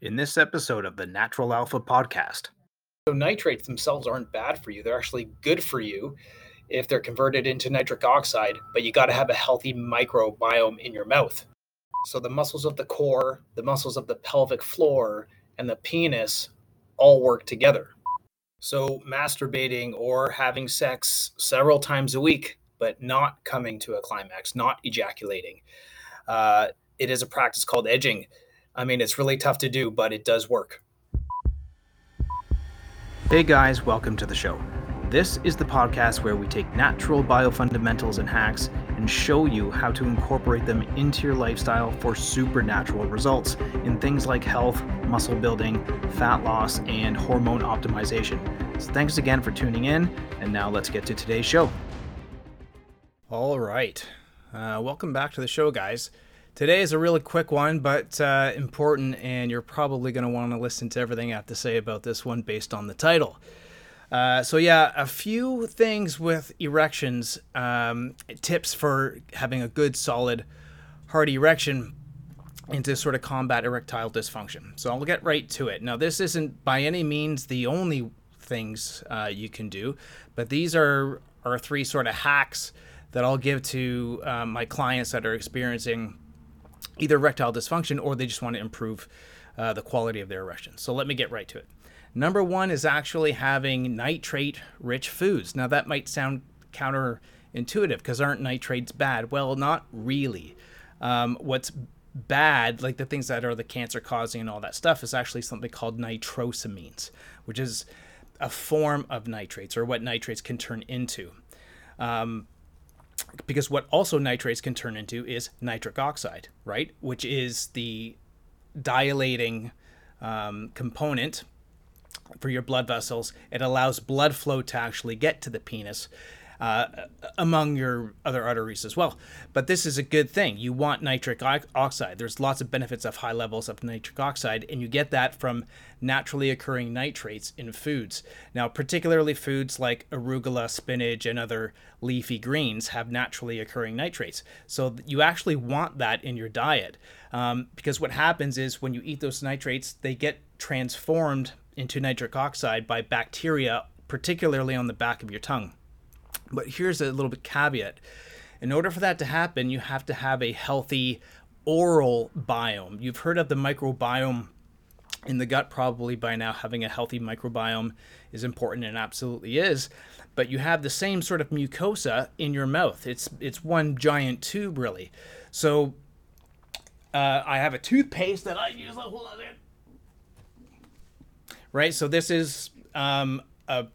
in this episode of the Natural Alpha Podcast. So, nitrates themselves aren't bad for you. They're actually good for you if they're converted into nitric oxide, but you got to have a healthy microbiome in your mouth. So, the muscles of the core, the muscles of the pelvic floor, and the penis all work together. So, masturbating or having sex several times a week, but not coming to a climax, not ejaculating. Uh, it is a practice called edging I mean, it's really tough to do, but it does work. Hey guys, welcome to the show. This is the podcast where we take natural biofundamentals and hacks and show you how to incorporate them into your lifestyle for supernatural results in things like health, muscle building, fat loss, and hormone optimization. So, thanks again for tuning in, and now let's get to today's show. All right. Uh, welcome back to the show, guys. Today is a really quick one, but uh, important, and you're probably going to want to listen to everything I have to say about this one based on the title. Uh, so, yeah, a few things with erections, um, tips for having a good, solid, hard erection and to sort of combat erectile dysfunction. So, I'll get right to it. Now, this isn't by any means the only things uh, you can do, but these are, are three sort of hacks that I'll give to um, my clients that are experiencing either erectile dysfunction or they just want to improve uh, the quality of their erection. So let me get right to it. Number one is actually having nitrate rich foods. Now, that might sound counterintuitive because aren't nitrates bad? Well, not really. Um, what's bad, like the things that are the cancer causing and all that stuff, is actually something called nitrosamines, which is a form of nitrates or what nitrates can turn into. Um, because what also nitrates can turn into is nitric oxide, right? Which is the dilating um, component for your blood vessels. It allows blood flow to actually get to the penis uh, among your other arteries as well. But this is a good thing. You want nitric oxide. There's lots of benefits of high levels of nitric oxide, and you get that from naturally occurring nitrates in foods. Now, particularly foods like arugula, spinach, and other leafy greens have naturally occurring nitrates. So you actually want that in your diet um, because what happens is when you eat those nitrates, they get transformed into nitric oxide by bacteria, particularly on the back of your tongue. But here's a little bit caveat. In order for that to happen, you have to have a healthy oral biome. You've heard of the microbiome in the gut probably by now. Having a healthy microbiome is important and absolutely is. But you have the same sort of mucosa in your mouth. It's it's one giant tube really. So uh, i have a toothpaste that i use right? So this is um, a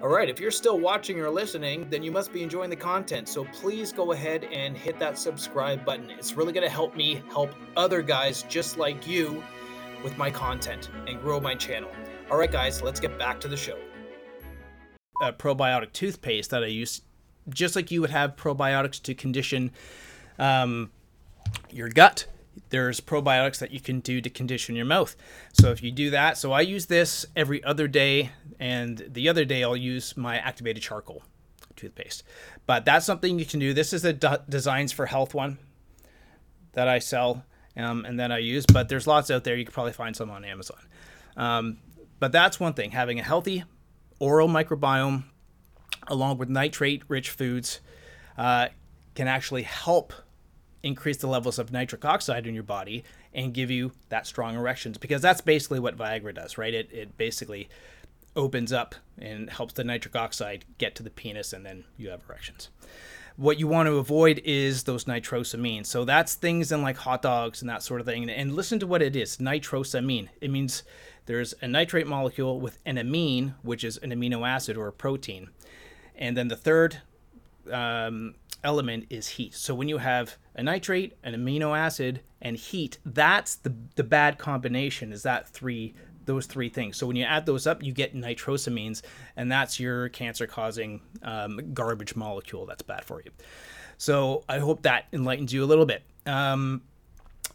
all right, if you're still watching or listening, then you must be enjoying the content. So please go ahead and hit that subscribe button. It's really going to help me help other guys just like you with my content and grow my channel. All right, guys, let's get back to the show. A probiotic toothpaste that I use, just like you would have probiotics to condition um, your gut there's probiotics that you can do to condition your mouth. So if you do that, so I use this every other day, and the other day I'll use my activated charcoal toothpaste. But that's something you can do. This is the D- Designs for Health one that I sell um, and that I use, but there's lots out there. You can probably find some on Amazon. Um, but that's one thing having a healthy oral microbiome along with nitrate rich foods uh, can actually help increase the levels of nitric oxide in your body and give you that strong erections because that's basically what Viagra does, right? It, it basically opens up and helps the nitric oxide get to the penis and then you have erections. What you want to avoid is those nitrosamines. So that's things in like hot dogs and that sort of thing. And listen to what it is nitrosamine. It means there's a nitrate molecule with an amine, which is an amino acid or a protein. And then the third um, element is heat. So when you have a nitrate, an amino acid, and heat, that's the the bad combination. Is that three those three things. So when you add those up, you get nitrosamines, and that's your cancer-causing um, garbage molecule that's bad for you. So I hope that enlightens you a little bit. Um,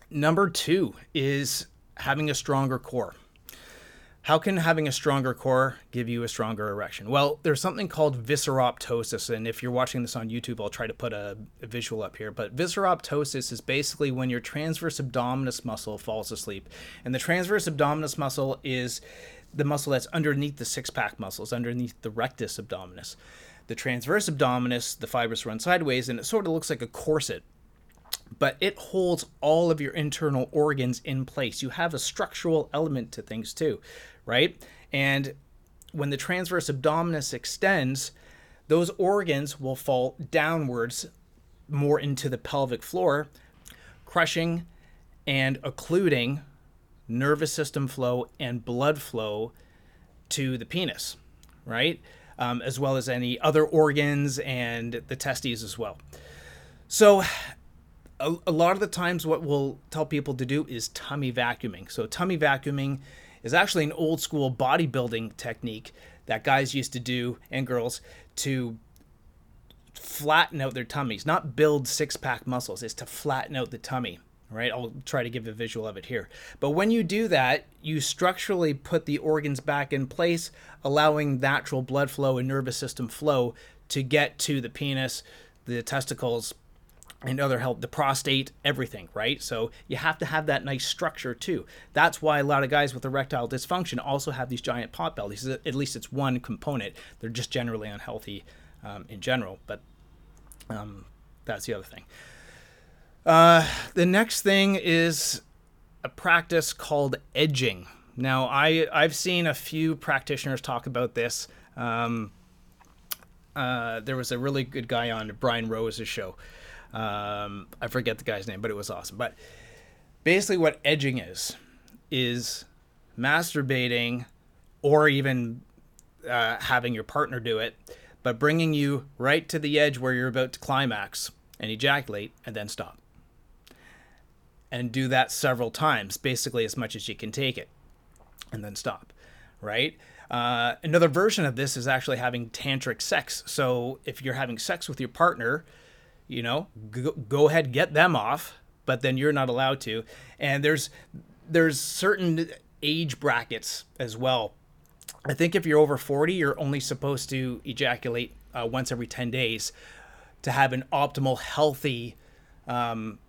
number two is having a stronger core. How can having a stronger core give you a stronger erection? Well, there's something called visceroptosis, and if you're watching this on YouTube, I'll try to put a, a, visual up here. But visceroptosis is basically when your transverse abdominis muscle falls asleep, and the transverse abdominis muscle is the muscle that's underneath the six-pack muscles, underneath the rectus abdominis. The transverse abdominis, the fibers run sideways, and it sort of looks like a corset but it holds all of your internal organs in place. You have a structural element to things too right? And when the transverse abdominis extends, those organs will fall downwards more into the pelvic floor, crushing and occluding nervous system flow and blood flow to the penis, right? Um, as well as any other organs and the testes as well. So, a, a lot of the times, what we'll tell people to do is tummy vacuuming. So, tummy vacuuming is actually an old school bodybuilding technique that guys used to do and girls to flatten out their tummies, not build six pack muscles, is to flatten out the tummy. Right, I'll try to give a visual of it here. But when you do that, you structurally put the organs back in place, allowing natural blood flow and nervous system flow to get to the penis, the testicles, and other health, the prostate, everything, right? So you have to have that nice structure too. That's why a lot of guys with erectile dysfunction also have these giant pot bellies. At least it's one component. They're just generally unhealthy um, in general, but um, that's the other thing. Uh, the next thing is a practice called edging. Now, I I've seen a few practitioners talk about this. Um, uh, there was a really good guy on Brian Rose's show um, I forget the guy's name, but it was awesome. But basically, what edging is is masturbating or even uh, having your partner do it, but bringing you right to the edge where you're about to climax and ejaculate and then stop. And do that several times, basically as much as you can take it, and then stop, right? Uh, another version of this is actually having tantric sex. So if you're having sex with your partner, you know go, go ahead get them off but then you're not allowed to. And there's there's certain age brackets as well. I think if you're over 40 you're only supposed to ejaculate uh, once every 10 days to have an optimal healthy um,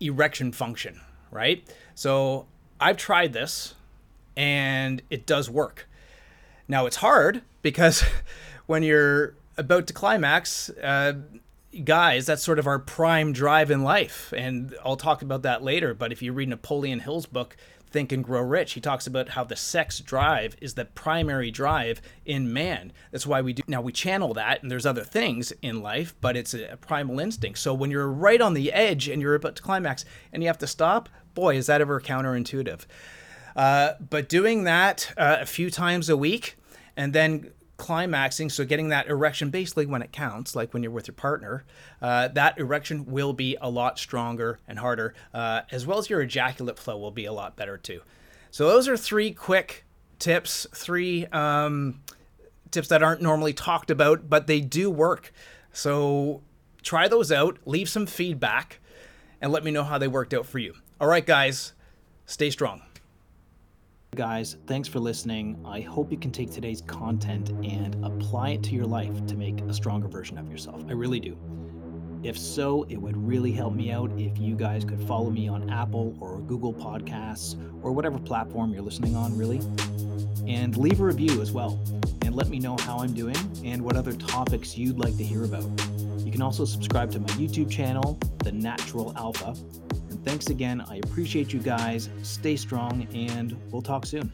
erection function right? So i've tried this and it does work. Now it's hard because when you're about to climax uh, guys, that's sort of our prime drive in life. And I'll talk about that later. But if you read Napoleon Hill's book, Think and Grow Rich, he talks about how the sex drive is the primary drive in man. That's why we do. Now, we channel that, and there's other things in life, but it's a primal instinct. So when you're right on the edge and you're about to climax and you have to stop, boy, is that ever counterintuitive. Uh, but doing that uh, a few times a week and then climaxing, so getting that erection basically when it counts, like when you're with your partner, uh, that erection will be a lot stronger and harder, uh, as well as your ejaculate flow will be a lot better too. So those are three quick tips, three um, tips that aren't normally talked about, but they do work. So try those out, leave some feedback, and let me know how they worked out for you. All right, guys, stay strong. Guys, thanks for listening. I hope you can take today's content and apply it to your life to make a stronger version of yourself. I really do. If so, it would really help me out if you guys could follow me on Apple or Google Podcasts or whatever platform you're listening on, really. And leave a review as well. And let me know how I'm doing and what other topics you'd like to hear about. You can also subscribe to my YouTube channel, The Natural Alpha, Thanks again. I appreciate you guys. Stay strong, and we'll talk soon.